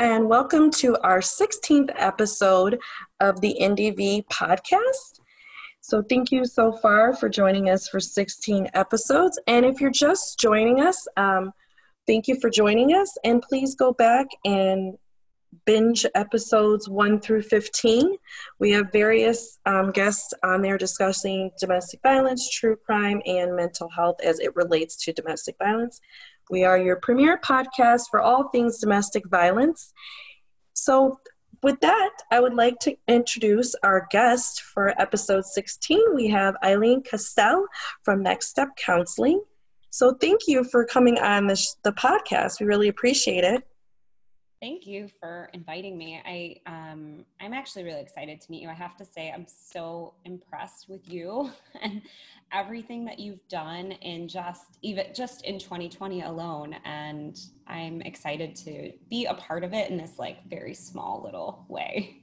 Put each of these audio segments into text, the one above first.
and welcome to our 16th episode of the NDV podcast. So, thank you so far for joining us for 16 episodes. And if you're just joining us, um, thank you for joining us. And please go back and binge episodes 1 through 15. We have various um, guests on there discussing domestic violence, true crime, and mental health as it relates to domestic violence. We are your premier podcast for all things domestic violence. So, with that, I would like to introduce our guest for episode 16. We have Ilene Kastel from Next Step Counseling. So, thank you for coming on the podcast. We really appreciate it. Thank you for inviting me. I um, I'm actually really excited to meet you. I have to say I'm so impressed with you and everything that you've done in just even just in 2020 alone. And I'm excited to be a part of it in this like very small little way.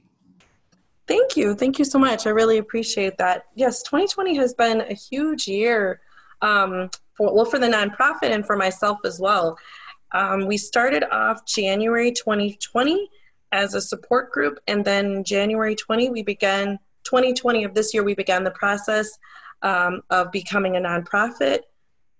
Thank you. Thank you so much. I really appreciate that. Yes, 2020 has been a huge year um, for well for the nonprofit and for myself as well. Um, we started off January 2020 as a support group, and then January 20 we began 2020 of this year we began the process um, of becoming a nonprofit.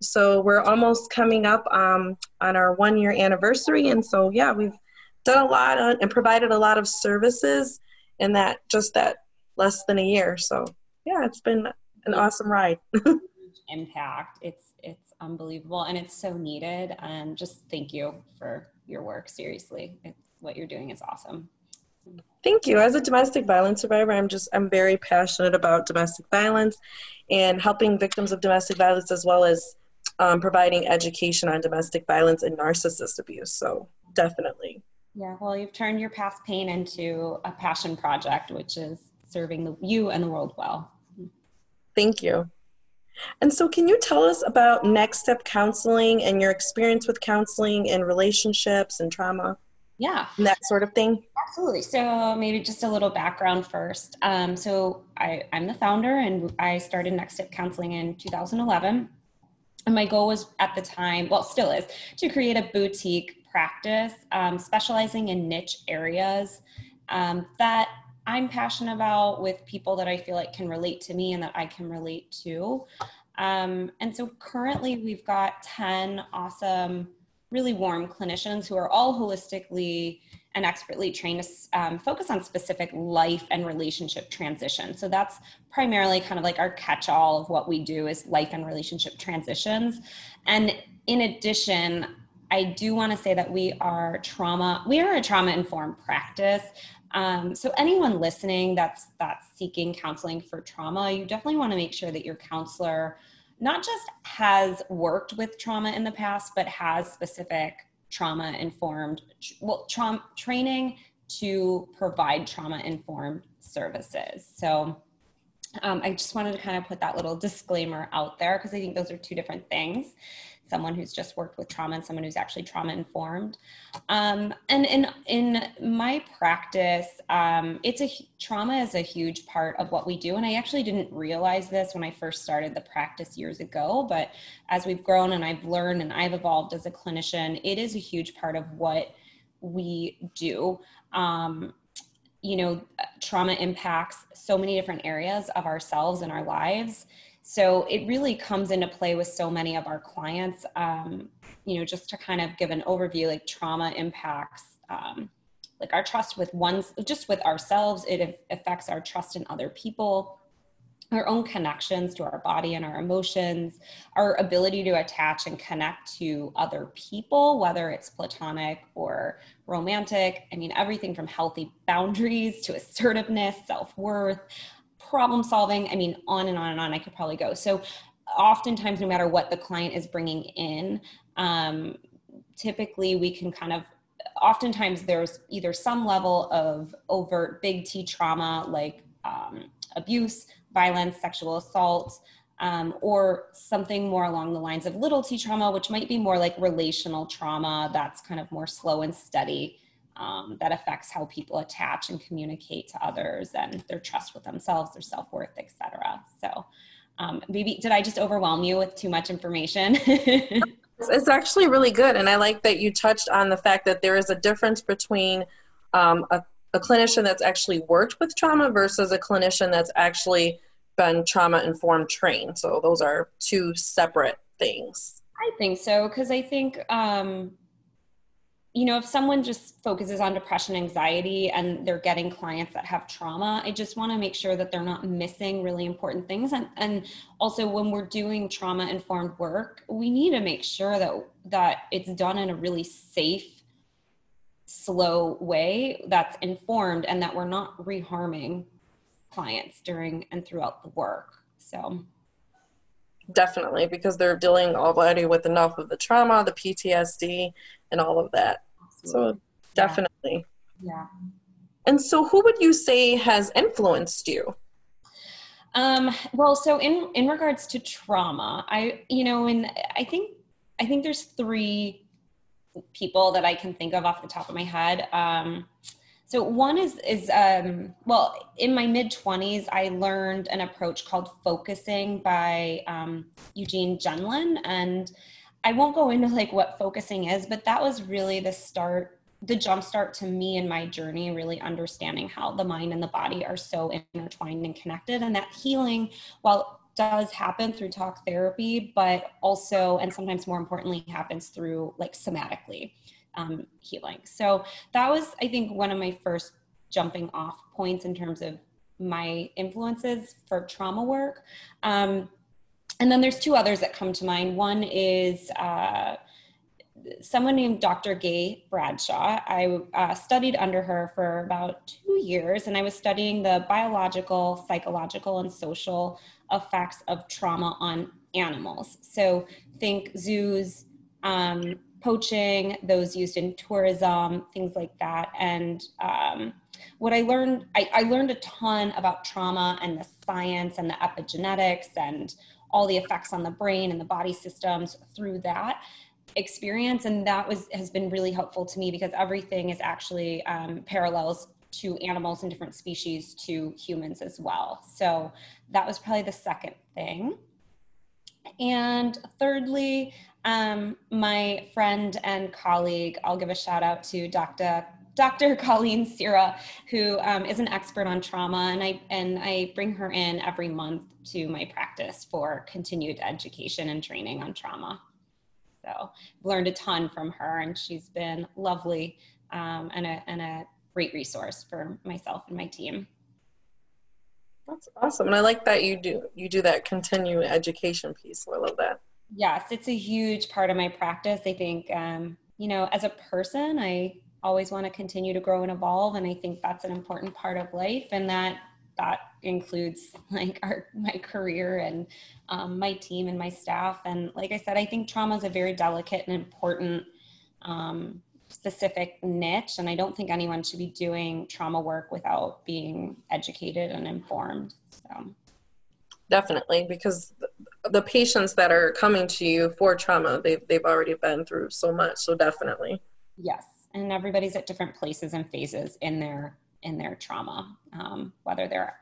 So we're almost coming up um, on our one year anniversary, and so yeah, we've done a lot on, and provided a lot of services in that just that less than a year. So yeah, it's been an awesome ride. impact. It's it's unbelievable and it's so needed. And just thank you for your work. Seriously, it's, what you're doing is awesome. Thank you. As a domestic violence survivor, I'm just I'm very passionate about domestic violence and helping victims of domestic violence as well as um, providing education on domestic violence and narcissist abuse. So definitely. Yeah, well, you've turned your past pain into a passion project, which is serving the, you and the world well. Thank you. And so, can you tell us about Next Step Counseling and your experience with counseling and relationships and trauma? Yeah. And that sort of thing? Absolutely. So, maybe just a little background first. Um, so, I, I'm the founder and I started Next Step Counseling in 2011. And my goal was at the time, well, still is, to create a boutique practice um, specializing in niche areas um, that I'm passionate about with people that I feel like can relate to me and that I can relate to. Um, and so currently we've got 10 awesome, really warm clinicians who are all holistically and expertly trained to um, focus on specific life and relationship transition. So that's primarily kind of like our catch all of what we do is life and relationship transitions. And in addition, I do want to say that we are trauma, we are a trauma informed practice. Um, so anyone listening that's that's seeking counseling for trauma, you definitely want to make sure that your counselor not just has worked with trauma in the past, but has specific trauma informed well trauma training to provide trauma informed services. So um, I just wanted to kind of put that little disclaimer out there because I think those are two different things someone who's just worked with trauma and someone who's actually trauma informed. Um, and in in my practice, um, it's a trauma is a huge part of what we do. And I actually didn't realize this when I first started the practice years ago. But as we've grown and I've learned and I've evolved as a clinician, it is a huge part of what we do. Um, you know, trauma impacts so many different areas of ourselves and our lives. So it really comes into play with so many of our clients. Um, you know, just to kind of give an overview, like trauma impacts um, like our trust with one's just with ourselves. It affects our trust in other people, our own connections to our body and our emotions, our ability to attach and connect to other people, whether it's platonic or romantic. I mean, everything from healthy boundaries to assertiveness, self worth problem solving. I mean, on and on and on. I could probably go. So, oftentimes, no matter what the client is bringing in, um, typically we can kind of oftentimes there's either some level of overt big T trauma like um, abuse, violence, sexual assault, um, or something more along the lines of little t trauma, which might be more like relational trauma that's kind of more slow and steady um, that affects how people attach and communicate to others and their trust with themselves, their self worth, etc. So, um, maybe did I just overwhelm you with too much information? It's, actually really good. And I like that you touched on the fact that there is a difference between um, a, a clinician that's actually worked with trauma versus a clinician that's actually been trauma informed trained. So those are two separate things. I think so because I think um, you know if someone just focuses on depression anxiety and they're getting clients that have trauma i just want to make sure that they're not missing really important things. And and also when we're doing trauma informed work we need to make sure that that it's done in a really safe slow way that's informed and that we're not reharming clients during and throughout the work. So definitely because they're dealing already with enough of the trauma the ptsd and all of that. Absolutely. so definitely. Yeah. yeah. And so who would you say has influenced you? Um, well so in in regards to trauma i you know and i think i think there's three people that i can think of off the top of my head. Um, so one is is um, well in my mid 20s I learned an approach called focusing by um, Eugene Gendlin and I won't go into like what focusing is but that was really the start the jumpstart to me and my journey really understanding how the mind and the body are so intertwined and connected. And that healing while does happen through talk therapy but also and sometimes more importantly happens through like somatically um, healing. So that was, I think, one of my first jumping off points in terms of my influences for trauma work. Um, and then there's two others that come to mind. One is uh, someone named Dr. Gay Bradshaw. I uh, studied under her for about two years, and I was studying the biological, psychological, and social effects of trauma on animals. So think zoos, um, poaching, those used in tourism, things like that. And um, what I learned, I, I, learned a ton about trauma and the science and the epigenetics and all the effects on the brain and the body systems through that experience. And that was has been really helpful to me because everything is actually um, parallels to animals and different species to humans as well. So that was probably the second thing. And thirdly, um, my friend and colleague, I'll give a shout out to Dr. Dr. Colleen Sira, who um, is an expert on trauma, and I and I bring her in every month to my practice for continued education and training on trauma. So I've learned a ton from her, and she's been lovely um, and a and a great resource for myself and my team. That's awesome, and I like that you do you do that continuing education piece. I love that. Yes, it's a huge part of my practice. I think, um, you know, as a person, I always want to continue to grow and evolve, and I think that's an important part of life, and that that includes like our my career and um, my team and my staff. And like I said, I think trauma is a very delicate and important um, specific niche, and I don't think anyone should be doing trauma work without being educated and informed. So definitely because the patients that are coming to you for trauma they've, they've already been through so much so definitely yes and everybody's at different places and phases in their in their trauma um, whether they're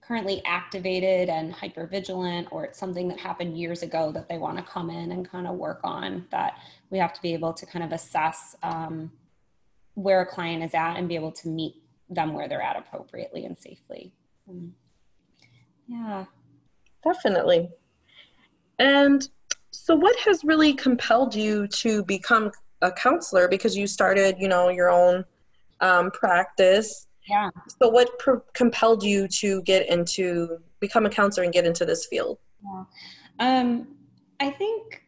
currently activated and hyper vigilant or it's something that happened years ago that they want to come in and kind of work on that we have to be able to kind of assess um, where a client is at and be able to meet them where they're at appropriately and safely mm. Yeah Definitely. And so, what has really compelled you to become a counselor? Because you started, you know, your own um, practice. Yeah. So, what pr- compelled you to get into become a counselor and get into this field? Yeah. Um, I think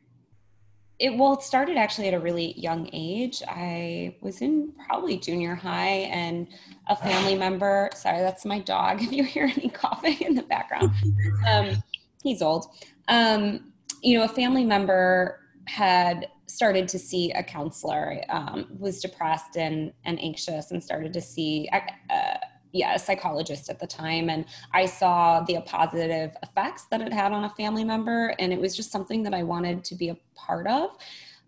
it well it started actually at a really young age. I was in probably junior high and a family member sorry that's my dog if you hear any coughing in the background. Um, he's old. Um, you know a family member had started to see a counselor um, was depressed and, and anxious and started to see uh, yeah, a psychologist at the time. And I saw the positive effects that it had on a family member. And it was just something that I wanted to be a part of.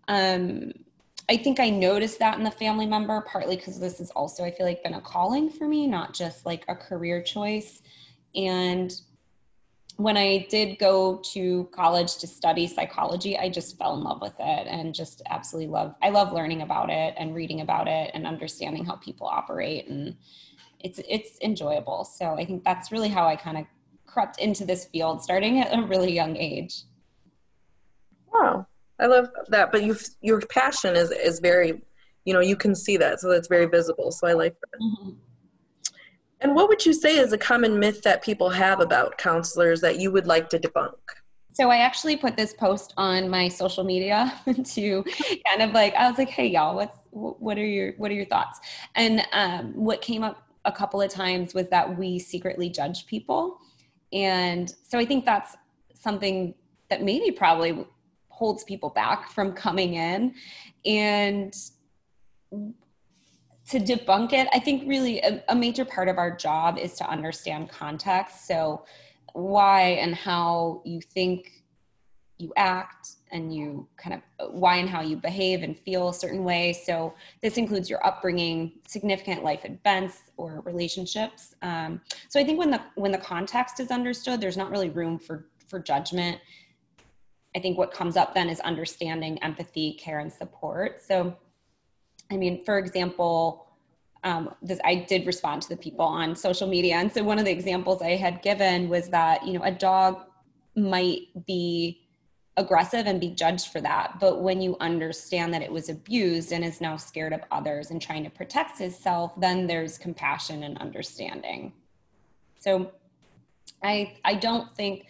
Um, I think I noticed that in the family member, partly because this has also, I feel like, been a calling for me, not just like a career choice. And when I did go to college to study psychology, I just fell in love with it and just absolutely love. I love learning about it and reading about it and understanding how people operate, and it's it's enjoyable. So I think that's really how I kind of crept into this field, starting at a really young age. Wow, I love that. But you your passion is is very, you know, you can see that, so it's very visible. So I like that. Mm-hmm. And what would you say is a common myth that people have about counselors that you would like to debunk? So I actually put this post on my social media to kind of like I was like, "Hey y'all, what's what are your what are your thoughts?" And um, what came up a couple of times was that we secretly judge people, and so I think that's something that maybe probably holds people back from coming in, and to debunk it, I think really a, a, major part of our job is to understand context. So, why and how you think you act and you kind of why and how you behave and feel a certain way. So, this includes your upbringing, significant life events, or relationships. Um, so, I think when the when the context is understood, there's not really room for for judgment. I think what comes up then is understanding, empathy, care, and support. So, I mean, for example, um, this, I did respond to the people on social media. And so one of the examples I had given was that, you know, a dog might be aggressive and be judged for that. But when you understand that it was abused and is now scared of others and trying to protect itself, then there's compassion and understanding. So I, I don't think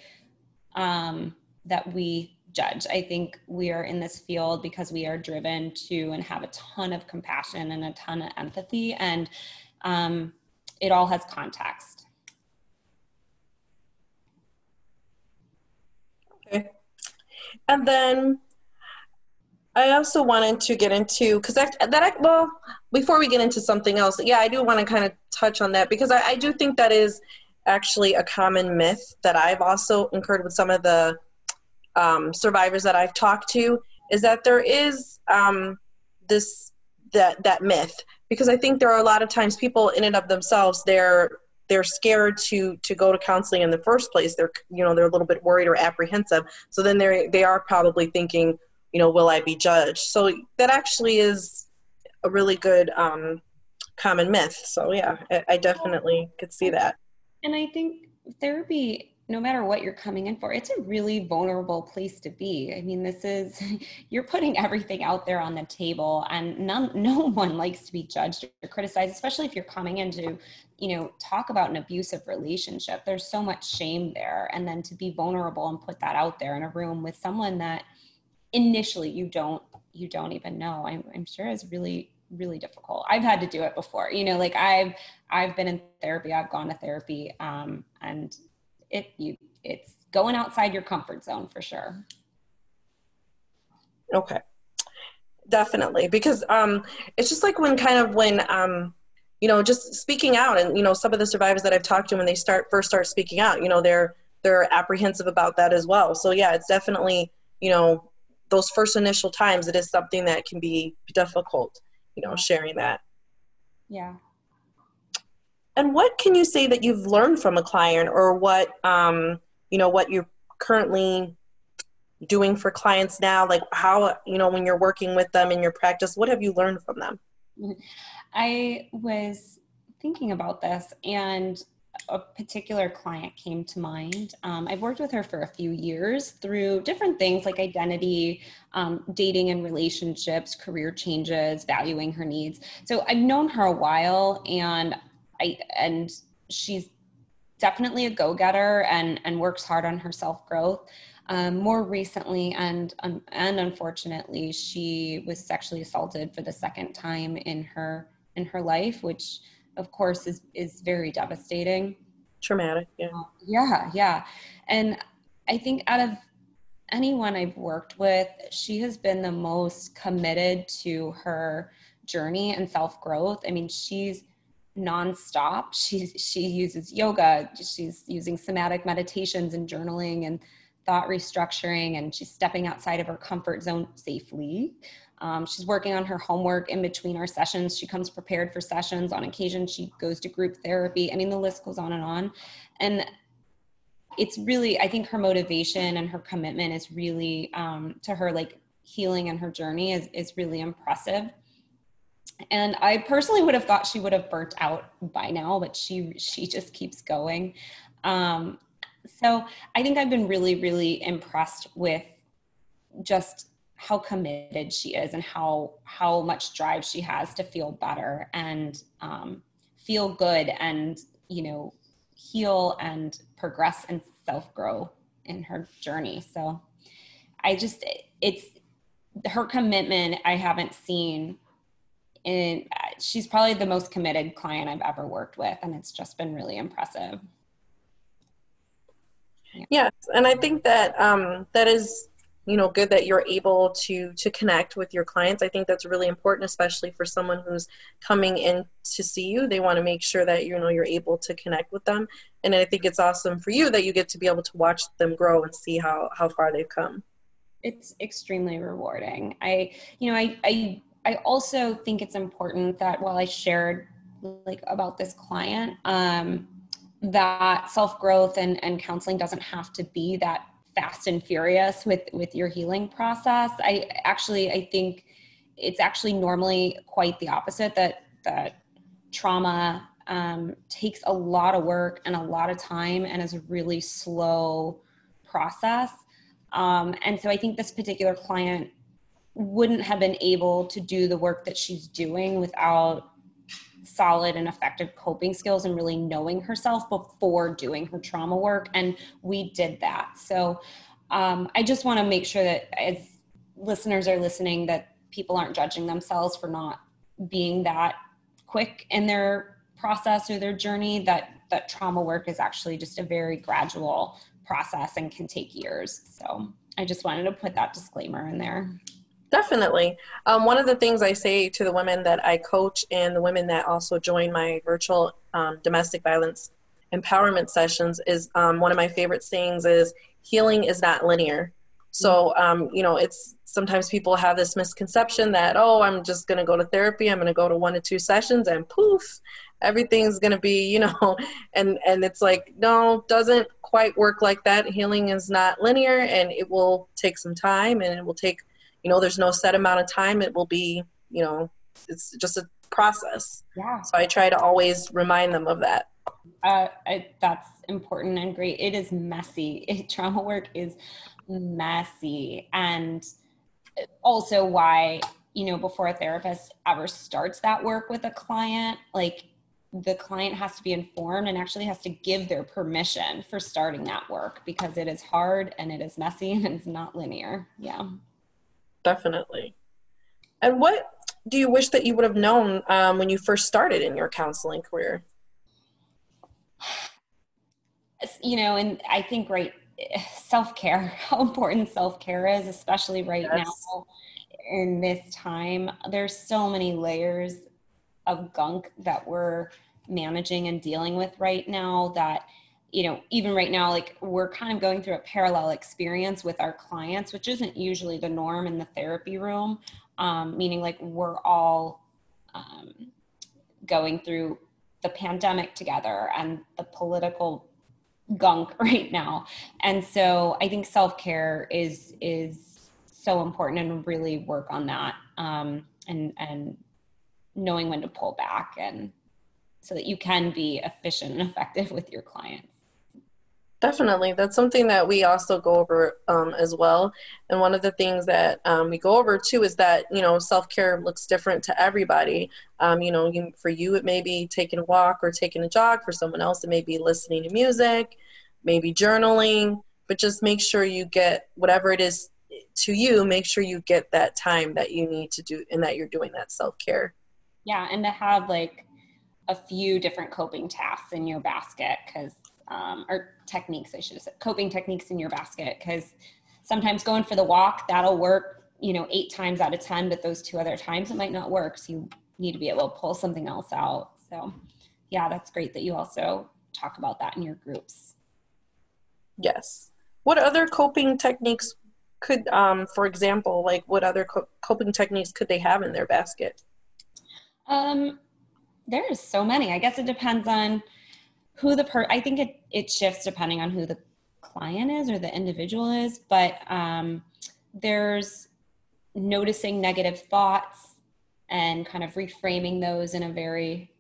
um, that we judge. I think we are in this field because we are driven to and have a ton of compassion and a ton of empathy, and um, it all has context. Okay. And then I also wanted to get into because that I, well before we get into something else, yeah, I do want to kind of touch on that because I, I do think that is actually a common myth that I've also incurred with some of the um, survivors that I've talked to is that there is um, this that that myth. Because I think there are a lot of times people in and of themselves they're they're scared to to go to counseling in the first place. They're you know they're a little bit worried or apprehensive. So then they they are probably thinking you know will I be judged? So that actually is a really good um, common myth. So yeah, I, I definitely could see that. And I think therapy no matter what you're coming in for, it's a really vulnerable place to be. I mean, this is you're putting everything out there on the table, and none, no one likes to be judged or criticized, especially if you're coming in to, you know, talk about an abusive relationship. There's so much shame there, and then to be vulnerable and put that out there in a room with someone that initially you don't you don't even know. I'm, I'm sure is really really difficult. I've had to do it before. You know, like I've I've been in therapy. I've gone to therapy, um, and it you it's going outside your comfort zone for sure okay definitely because um it's just like when kind of when um you know just speaking out. And you know some of the survivors that i've talked to when they start first start speaking out you know they're they're apprehensive about that as well. So yeah it's definitely you know those first initial times it is something that can be difficult you know sharing that. Yeah. And what can you say that you've learned from a client or what, um, you know, what you're currently doing for clients now? Like how, you know, when you're working with them in your practice, what have you learned from them? I was thinking about this and a particular client came to mind. Um, I've worked with her for a few years through different things like identity, um, dating and relationships, career changes, valuing her needs. So I've known her a while and I and she's definitely a go-getter and and works hard on her self-growth. Um, more recently, and um, and unfortunately, she was sexually assaulted for the second time in her in her life, which of course is is very devastating. Traumatic, yeah. Uh, yeah, yeah, and I think out of anyone I've worked with, she has been the most committed to her journey and self growth. I mean, she's nonstop. She she uses yoga. She's using somatic meditations and journaling and thought restructuring, and she's stepping outside of her comfort zone safely. Um, she's working on her homework in between our sessions. She comes prepared for sessions. On occasion, she goes to group therapy. I mean, the list goes on and on. And it's really i think her motivation and her commitment is really um, to her like healing and her journey is, is really impressive and i personally would have thought she would have burnt out by now but she she just keeps going um, so i think i've been really really impressed with just how committed she is and how how much drive she has to feel better and um, feel good and you know heal and progress and self grow in her journey so i just it's her commitment i haven't seen in she's probably the most committed client i've ever worked with and it's just been really impressive yeah. yes and i think that um, that is you know good that you're able to to connect with your clients. I think that's really important especially for someone who's coming in to see you. They want to make sure that you know you're able to connect with them. And i think it's awesome for you that you get to be able to watch them grow and see how how far they've come. It's extremely rewarding. I you know i i i also think it's important that while i shared like about this client um that self growth and and counseling doesn't have to be that fast and furious with with your healing process. I actually i think it's actually normally quite the opposite that that trauma um, takes a lot of work and a lot of time and is a really slow process. Um, and so i think this particular client wouldn't have been able to do the work that she's doing without solid and effective coping skills and really knowing herself before doing her trauma work. And we did that. So um, I just want to make sure that as listeners are listening, that people aren't judging themselves for not being that quick in their process or their journey that that trauma work is actually just a very gradual process and can take years so i just wanted to put that disclaimer in there Definitely. Um, one of the things I say to the women that I coach and the women that also join my virtual um, domestic violence empowerment sessions is um, one of my favorite sayings is healing is not linear. So, um, you know, it's sometimes people have this misconception that, oh, I'm just going to go to therapy. I'm going to go to one to two sessions and poof, everything's going to be, you know, and, and it's like, no, doesn't quite work like that. Healing is not linear and it will take some time and it will take you know there's no set amount of time. It will be you know it's just a process. Yeah. So i try to always remind them of that. Uh, I, that's important and great. It is messy. It, trauma work is messy. And also why you know before a therapist ever starts that work with a client like the client has to be informed and actually has to give their permission for starting that work because it is hard and it is messy and it's not linear. Yeah definitely. And what do you wish that you would have known um, when you first started in your counseling career? You know, and I think right self care, how important self care is, especially right yes. now in this time. There's so many layers of gunk that we're managing and dealing with right now that you know, even right now, like we're kind of going through a parallel experience with our clients, which isn't usually the norm in the therapy room. Um, meaning, like, we're all um, going through the pandemic together and the political gunk right now. And so I think self-care is is so important and really work on that um, and and knowing when to pull back and so that you can be efficient and effective with your clients. Definitely. That's something that we also go over um, as well. And one of the things that um, we go over too is that, you know, self care looks different to everybody. Um, you know, you, for you, it may be taking a walk or taking a jog. For someone else, it may be listening to music, maybe journaling. But just make sure you get whatever it is to you, make sure you get that time that you need to do and that you're doing that self care. Yeah. And to have like a few different coping tasks in your basket because um, or techniques, I should have said, coping techniques in your basket. Because sometimes going for the walk, that'll work, you know, eight times out of 10, but those two other times it might not work. So you need to be able to pull something else out. So, yeah, that's great that you also talk about that in your groups. Yes. What other coping techniques could, um, for example, like what other co- coping techniques could they have in their basket? Um, there's so many. I guess it depends on who the per I think it, it shifts depending on who the client is or the individual is, but um, there's noticing negative thoughts and kind of reframing those in a very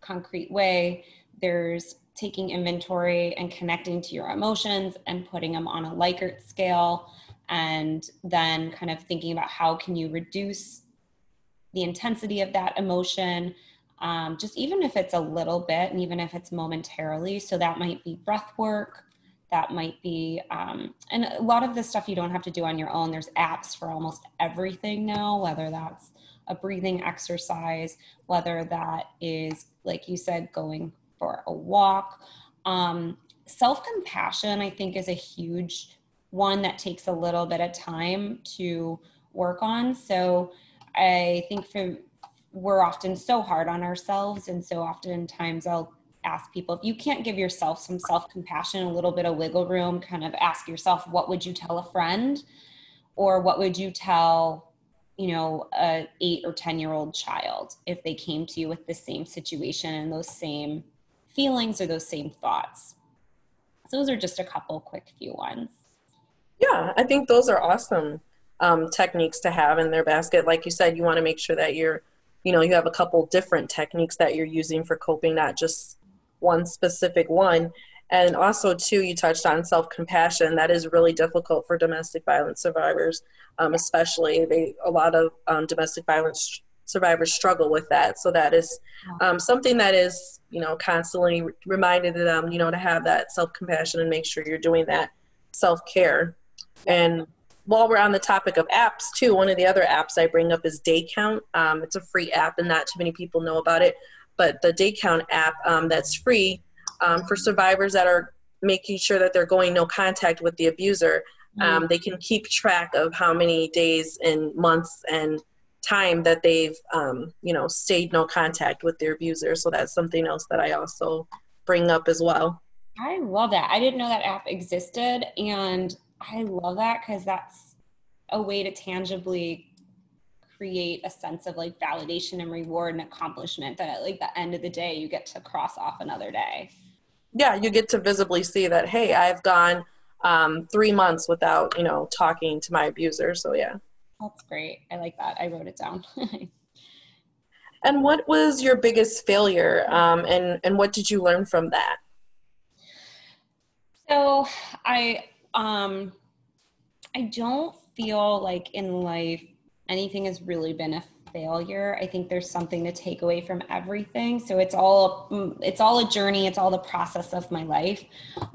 concrete way. There's taking inventory and connecting to your emotions and putting them on a Likert scale and then kind of thinking about how can you reduce the intensity of that emotion um, just even if it's a little bit and even if it's momentarily so that might be breath work that might be um, and a lot of this stuff you don't have to do on your own. There's apps for almost everything now whether that's a breathing exercise whether that is like you said going for a walk. Um, self-compassion i think is a huge one that takes a little bit of time to work on. So i think for we're often so hard on ourselves and so oftentimes i'll ask people if you can't give yourself some self compassion, a little bit of wiggle room, kind of ask yourself, what would you tell a friend? Or what would you tell, you know, a eight or 10 year old child if they came to you with the same situation and those same feelings or those same thoughts? So those are just a couple quick few ones. Yeah, I think those are awesome um, techniques to have in their basket. Like you said, you want to make sure that you're, you know, you have a couple different techniques that you're using for coping, not just one specific one. And also too you touched on self-compassion. That is really difficult for domestic violence survivors um, especially they a lot of um, domestic violence survivors struggle with that. So that is um, something that is you know constantly reminded of them you know to have that self-compassion and make sure you're doing that self-care. And while we're on the topic of apps too one of the other apps i bring up is day count um, it's a free app and not too many people know about it but the day count app um, that's free um, for survivors that are making sure that they're going no contact with the abuser. Um, mm. they can keep track of how many days and months and time that they've, um, you know, stayed no contact with their abuser. So that's something else that I also bring up as well. I love that. I didn't know that app existed, and I love that because that's a way to tangibly create a sense of like validation and reward and accomplishment that at like the end of the day you get to cross off another day. Yeah you get to visibly see that hey i've gone um, three months without you know talking to my abuser so yeah. That's great. I like that. I wrote it down. And what was your biggest failure um, and and what did you learn from that? So i um i don't feel like in life anything has really been a failure. I think there's something to take away from everything. So it's all it's all a journey. It's all the process of my life.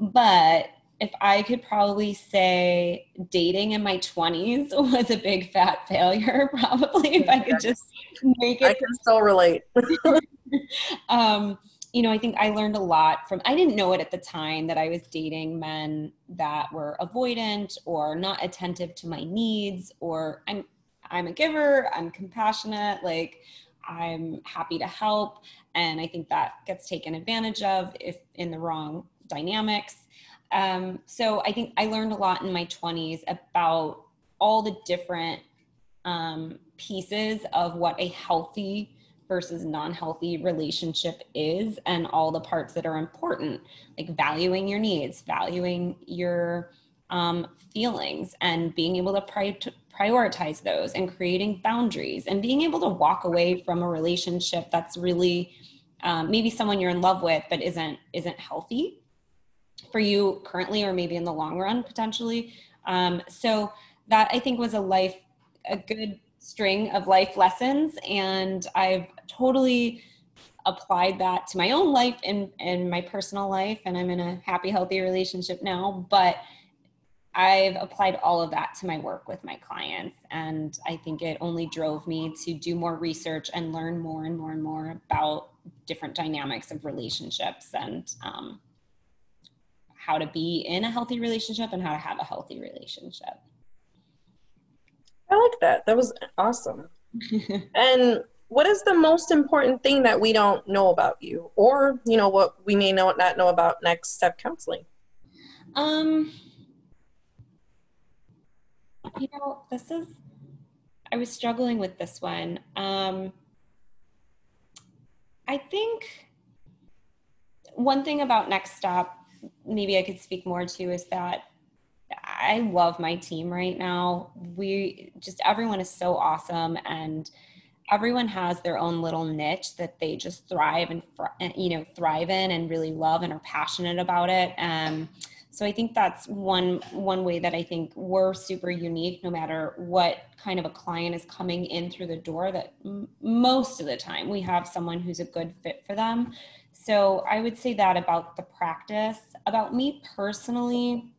But if i could probably say dating in my 20s was a big fat failure probably if i could just make it i can still relate. Um you know, I think I learned a lot from, I didn't know it at the time that I was dating men that were avoidant or not attentive to my needs, or I'm, I'm a giver, I'm compassionate, like I'm happy to help. And I think that gets taken advantage of if in the wrong dynamics. Um, so I think I learned a lot in my 20s about all the different um, pieces of what a healthy versus non-healthy relationship is and all the parts that are important like valuing your needs valuing your um, feelings and being able to pri- prioritize those and creating boundaries and being able to walk away from a relationship that's really um, maybe someone you're in love with but isn't isn't healthy for you currently or maybe in the long run potentially. Um, so that i think was a life a good string of life lessons and i've totally applied that to my own life and, and my personal life and i'm in a happy healthy relationship now but I've applied all of that to my work with my clients. And I think it only drove me to do more research and learn more and more and more about different dynamics of relationships and um, how to be in a healthy relationship and how to have a healthy relationship. I like that. That was awesome. and what is the most important thing that we don't know about you or, you know, what we may know, not know about next step counseling? Um, you know, this is, I was struggling with this one. Um, I think one thing about Next Stop maybe I could speak more to is that I love my team right now. We just everyone is so awesome and everyone has their own little niche that they just thrive and you know thrive in and really love and are passionate about it. Um, so I think that's one one way that I think we're super unique. No matter what kind of a client is coming in through the door, that m- most of the time we have someone who's a good fit for them. So I would say that about the practice. About me personally,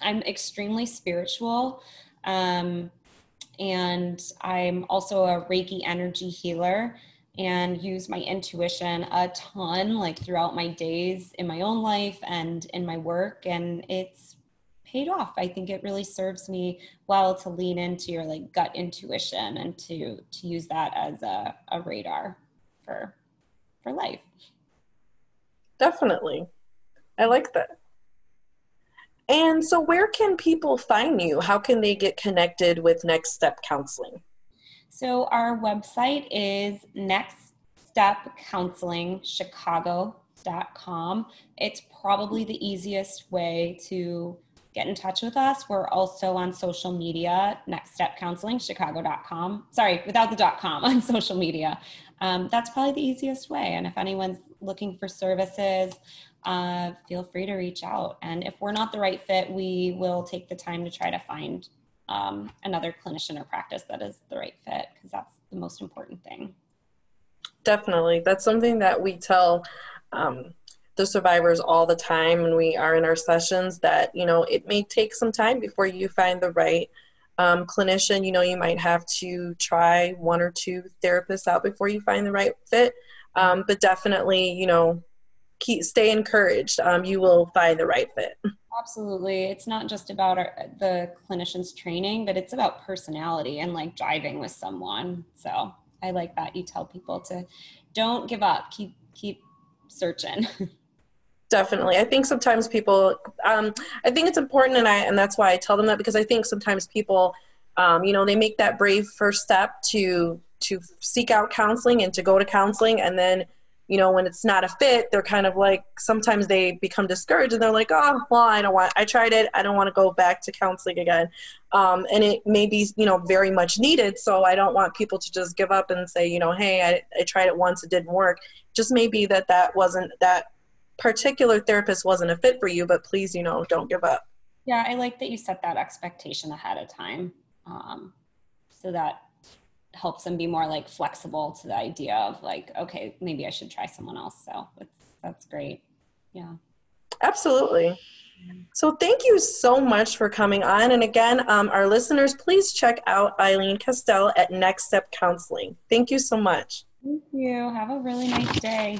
I'm extremely spiritual. Um, and I'm also a Reiki energy healer and use my intuition a ton, like throughout my days in my own life and in my work. And it's paid off. I think it really serves me well to lean into your like gut intuition and to to use that as a, a radar for for life. Definitely. I like that. And so, where can people find you? How can they get connected with Next Step Counseling? So, our website is nextstepcounselingchicago.com. It's probably the easiest way to get in touch with us. We're also on social media, Next Step Counseling, Chicago.com. Sorry, without the dot com on social media. Um, that's probably the easiest way. And if anyone's looking for services, uh, feel free to reach out. And if we're not the right fit, we will take the time to try to find um, another clinician or practice that is the right fit because that's the most important thing. Definitely. That's something that we tell um, the survivors all the time when we are in our sessions that, you know, it may take some time before you find the right um, clinician. You know, you might have to try one or two therapists out before you find the right fit. Um, but definitely, you know, keep stay encouraged. Um, you will find the right fit. Absolutely, it's not just about our, the clinician's training, but it's about personality and like driving with someone. So I like that you tell people to don't give up. Keep keep searching. Definitely, I think sometimes people. Um, I think it's important, and I and that's why I tell them that because I think sometimes people, um, you know, they make that brave first step to to seek out counseling and to go to counseling, and then you know when it's not a fit they're kind of like sometimes they become discouraged and they're like oh well i don't want i tried it. I don't want to go back to counseling again. Um, and it may be you know very much needed so i don't want people to just give up and say you know hey i, I tried it once it didn't work. Just maybe that that wasn't that particular therapist wasn't a fit for you but please you know don't give up. Yeah i like that you set that expectation ahead of time um, so that helps them be more like flexible to the idea of like okay maybe i should try someone else. So that's that's great. Yeah. Absolutely. So thank you so much for coming on. And again um, our listeners please check out Ilene Kastel at next step counseling. Thank you so much. Thank you. Have a really nice day.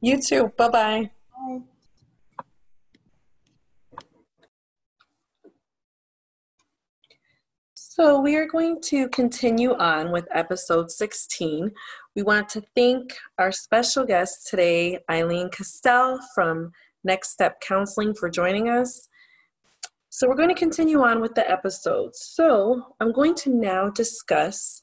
You too. Bye-bye. Bye So, we are going to continue on with episode 16. We want to thank our special guest today, Ilene Kastel from Next Step Counseling, for joining us. So, we're going to continue on with the episode. So, I'm going to now discuss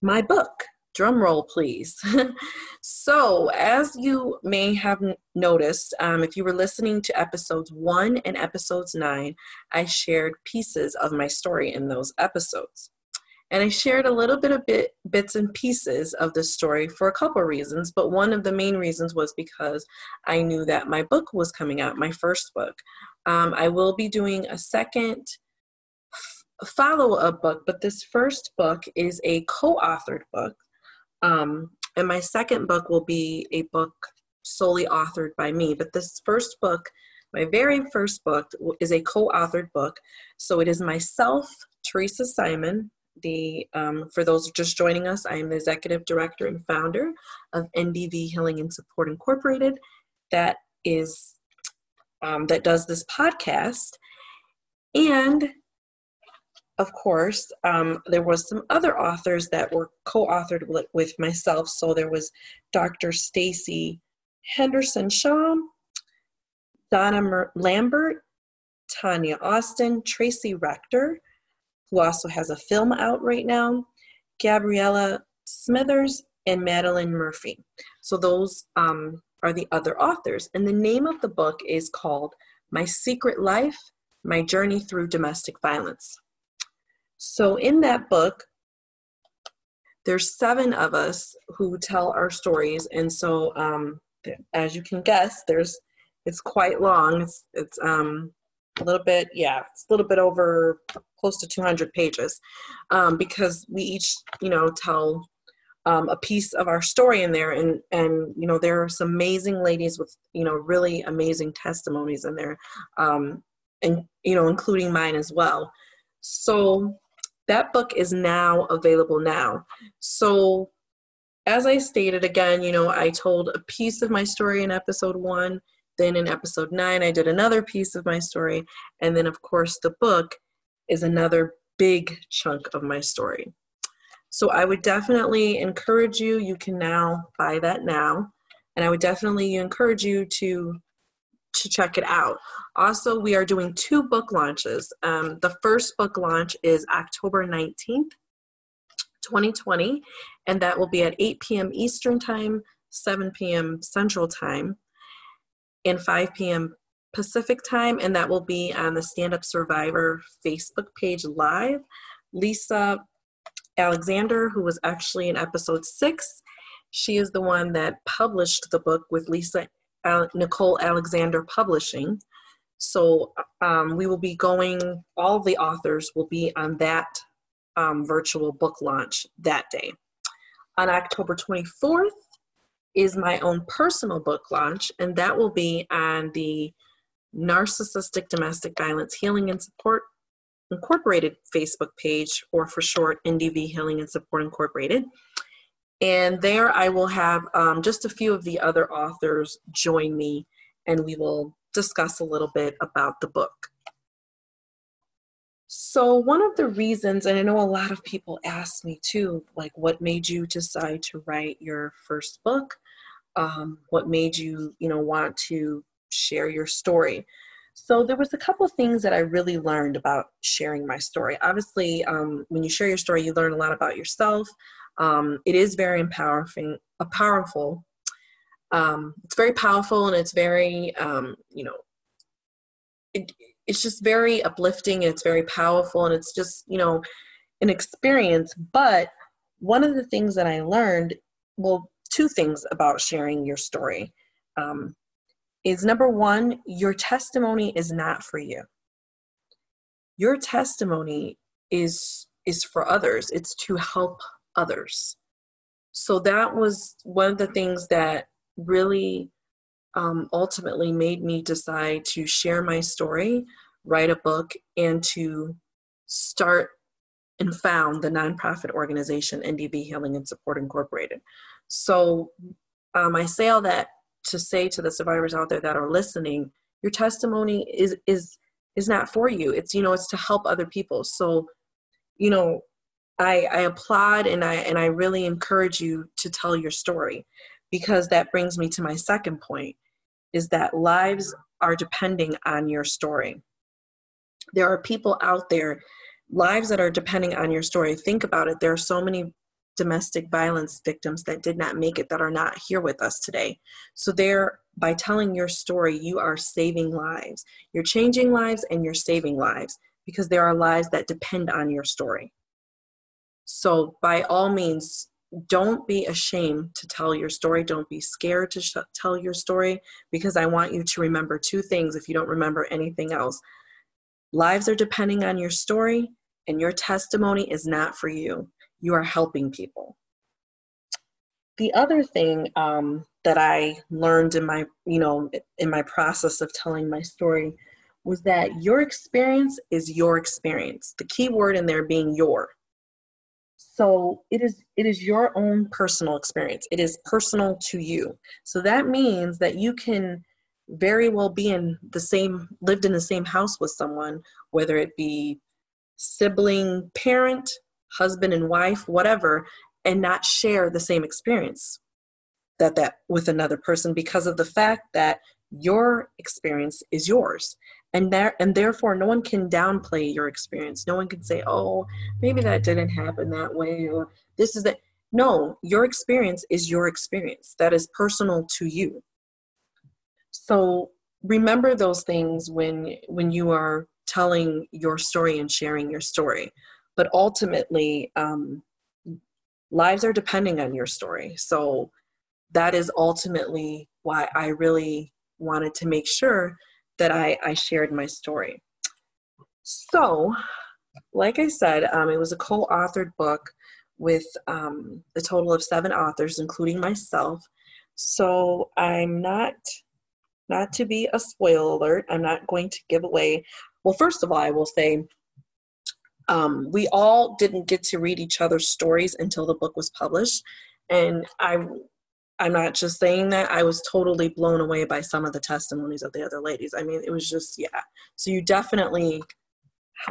my book. Drum roll, please. so, as you may have noticed, um, if you were listening to episodes one and episodes nine, I shared pieces of my story in those episodes. And I shared a little bit of bit, bits and pieces of the story for a couple reasons, but one of the main reasons was because I knew that my book was coming out, my first book. Um, I will be doing a second follow up book, but this first book is a co authored book um, and my second book will be a book solely authored by me. But this first book, my very first book, is a co authored book. So it is myself, Theresa Simon. The um, for those just joining us, I am the executive director and founder of NDV Healing and Support Incorporated. That is um, that does this podcast, and of course, um, there was some other authors that were co-authored with, myself. So there was Dr. Stacy Henderson Shaw, Donna Mer- Lambert, Tanya Austin, Tracy Rector, who also has a film out right now, Gabriella Smithers, and Madeline Murphy. So those um, are the other authors. And the name of the book is called My Secret Life My Journey Through Domestic Violence. So, in that book, there's seven of us who tell our stories. And so, um, as you can guess, there's it's quite long. It's, it's um, a little bit, yeah, it's a little bit over close to 200 pages um, because we each, you know, tell um, a piece of our story in there and and you know there are some amazing ladies with you know really amazing testimonies in there um, and you know including mine as well so that book is now available now so as i stated again you know i told a piece of my story in episode one then in episode nine i did another piece of my story and then of course the book is another big chunk of my story so I would definitely encourage you, you can now buy that now. And I would definitely encourage you to to check it out. Also, we are doing two book launches. Um, the first book launch is October 19th, 2020, and that will be at 8 p.m. Eastern Time, 7 p.m. Central Time, and 5 p.m. Pacific Time, and that will be on the Stand Up Survivor Facebook page live. Lisa Alexander, who was actually in episode six. She is the one that published the book with Lisa Nicole Alexander Publishing. So um, we will be going, all the authors will be on that um, virtual book launch that day. On October 24th is my own personal book launch, and that will be on the Narcissistic Domestic Violence Healing and Support Incorporated Facebook page, or for short, NDV Healing and Support Incorporated. And there I will have um, just a few of the other authors join me, and we will discuss a little bit about the book. So, one of the reasons, and I know a lot of people ask me too, like, what made you decide to write your first book? Um, what made you, you know, want to share your story? So there was a couple of things that I really learned about sharing my story. Obviously, um, when you share your story, you learn a lot about yourself. Um, it is very empowering, uh, powerful. Um, it's very powerful, and it's very, um, you know, it, it's just very uplifting, and it's very powerful, and it's just, you know, an experience. But one of the things that I learned, well, two things about sharing your story. Um, is number one, your testimony is not for you. Your testimony is is for others. It's to help others. So that was one of the things that really um, ultimately made me decide to share my story, write a book, and to start and found the nonprofit organization NDV Healing and Support Incorporated. So um, I say all that to say to the survivors out there that are listening your testimony is is is not for you it's you know it's to help other people so you know i i applaud and i and i really encourage you to tell your story because that brings me to my second point is that lives are depending on your story there are people out there lives that are depending on your story think about it there are so many domestic violence victims that did not make it that are not here with us today. So there by telling your story, you are saving lives. You're changing lives and you're saving lives because there are lives that depend on your story. So by all means, don't be ashamed to tell your story. Don't be scared to sh- tell your story because I want you to remember two things if you don't remember anything else. Lives are depending on your story, and your testimony is not for you you are helping people. The other thing um, that I learned in my, you know, in my process of telling my story was that your experience is your experience. The key word in there being your. So it is it is your own personal experience. It is personal to you. So that means that you can very well be in the same lived in the same house with someone, whether it be sibling, parent, husband and wife, whatever, and not share the same experience that that with another person because of the fact that your experience is yours and there and therefore no one can downplay your experience. No one can say oh maybe that didn't happen that way or this is that no your experience is your experience. That is personal to you. So remember those things when when you are telling your story and sharing your story. But ultimately um, lives are depending on your story. So that is ultimately why i really wanted to make sure that i, I shared my story. So like i said um, it was a co-authored book with um, a total of seven authors including myself. So i'm not not to be a spoil alert i'm not going to give away well first of all i will say um, we all didn't get to read each other's stories until the book was published. And i i'm not just saying that i was totally blown away by some of the testimonies of the other ladies. I mean it was just yeah. So you definitely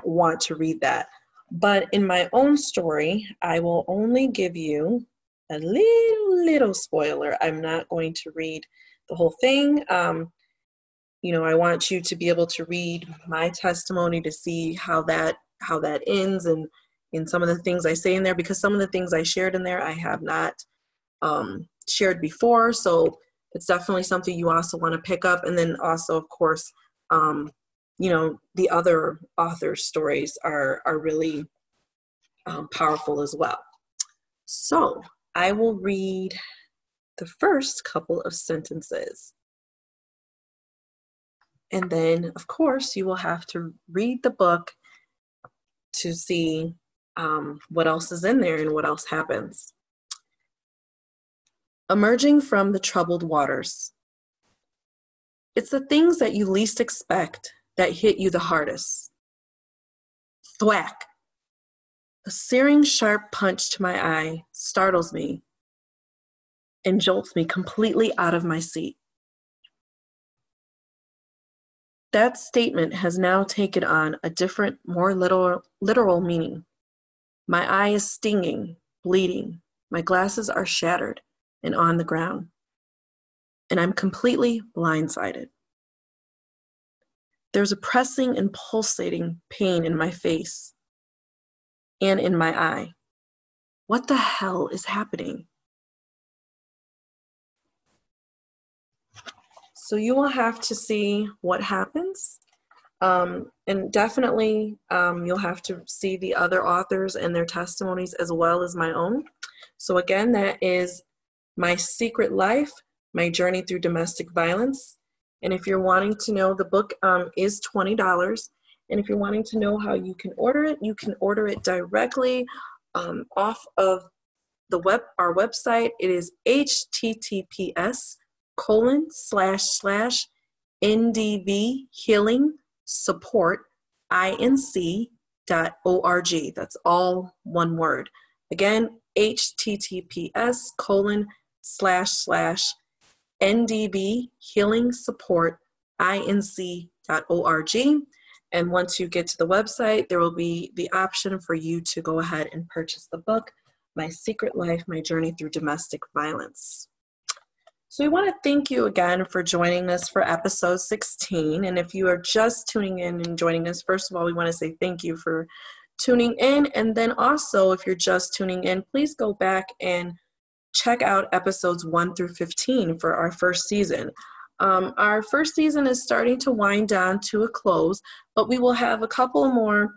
want to read that. But in my own story i will only give you a little little spoiler. I'm not going to read the whole thing. Um, you know i want you to be able to read my testimony to see how that how that ends and in some of the things I say in there because some of the things I shared in there I have not um, shared before. So it's definitely something you also want to pick up. And then also, of course, um, you know, the other authors' stories are, are really um, powerful as well. So I will read the first couple of sentences. And then, of course, you will have to read the book to see um, what else is in there and what else happens. Emerging from the troubled waters. It's the things that you least expect that hit you the hardest. Thwack. A searing sharp punch to my eye startles me and jolts me completely out of my seat. That statement has now taken on a different, more literal, literal meaning. My eye is stinging, bleeding. My glasses are shattered and on the ground. And I'm completely blindsided. There's a pressing and pulsating pain in my face and in my eye. What the hell is happening? So you will have to see what happens. Um, and definitely, um, you'll have to see the other authors and their testimonies as well as my own. So, again, that is My Secret Life My Journey Through Domestic Violence. And if you're wanting to know, the book um, is $20. And if you're wanting to know how you can order it, you can order it directly um, off of the web our website. It is https colon slash slash ndv healing support inc dot org. That's all one word. Again, https colon slash slash ndv healing support inc dot org. And once you get to the website, there will be the option for you to go ahead and purchase the book, My Secret Life, My Journey Through Domestic Violence. So, we want to thank you again for joining us for episode 16. And if you are just tuning in and joining us, first of all, we want to say thank you for tuning in. And then also, if you're just tuning in, please go back and check out episodes 1 through 15 for our first season. Um, our first season is starting to wind down to a close, but we will have a couple more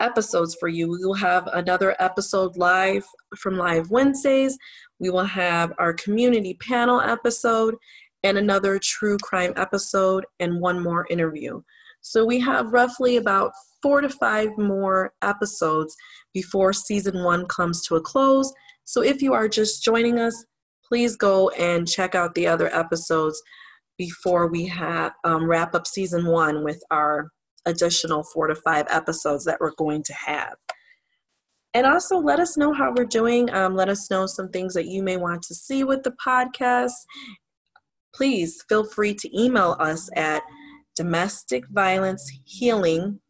episodes for you. We will have another episode live from Live Wednesdays. We will have our community panel episode and another true crime episode and one more interview. So we have roughly about four to five more episodes before season one comes to a close. So if you are just joining us, please go and check out the other episodes before we have um, wrap up season one with our additional four to five episodes that we're going to have. And also let us know how we're doing. Um, let us know some things that you may want to see with the podcast. Please feel free to email us at domesticviolencehealing violence healing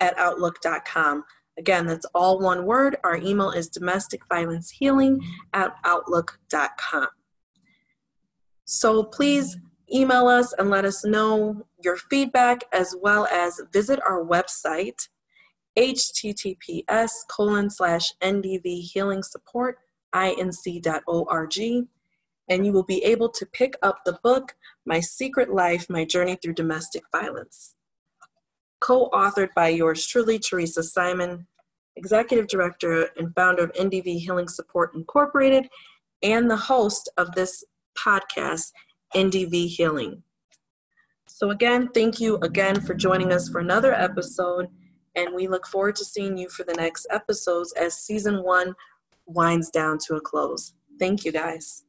at outlook.com. Again, that's all one word. Our email is domestic violence healing at outlook.com. So please email us and let us know your feedback as well as visit our website https colon slash ndv and you will be able to pick up the book, My Secret Life My Journey Through Domestic Violence. Co authored by yours truly, Theresa Simon, Executive Director and founder of NDV Healing Support Incorporated, and the host of this podcast, NDV Healing. So, again, thank you again for joining us for another episode, and we look forward to seeing you for the next episodes as season one winds down to a close. Thank you, guys.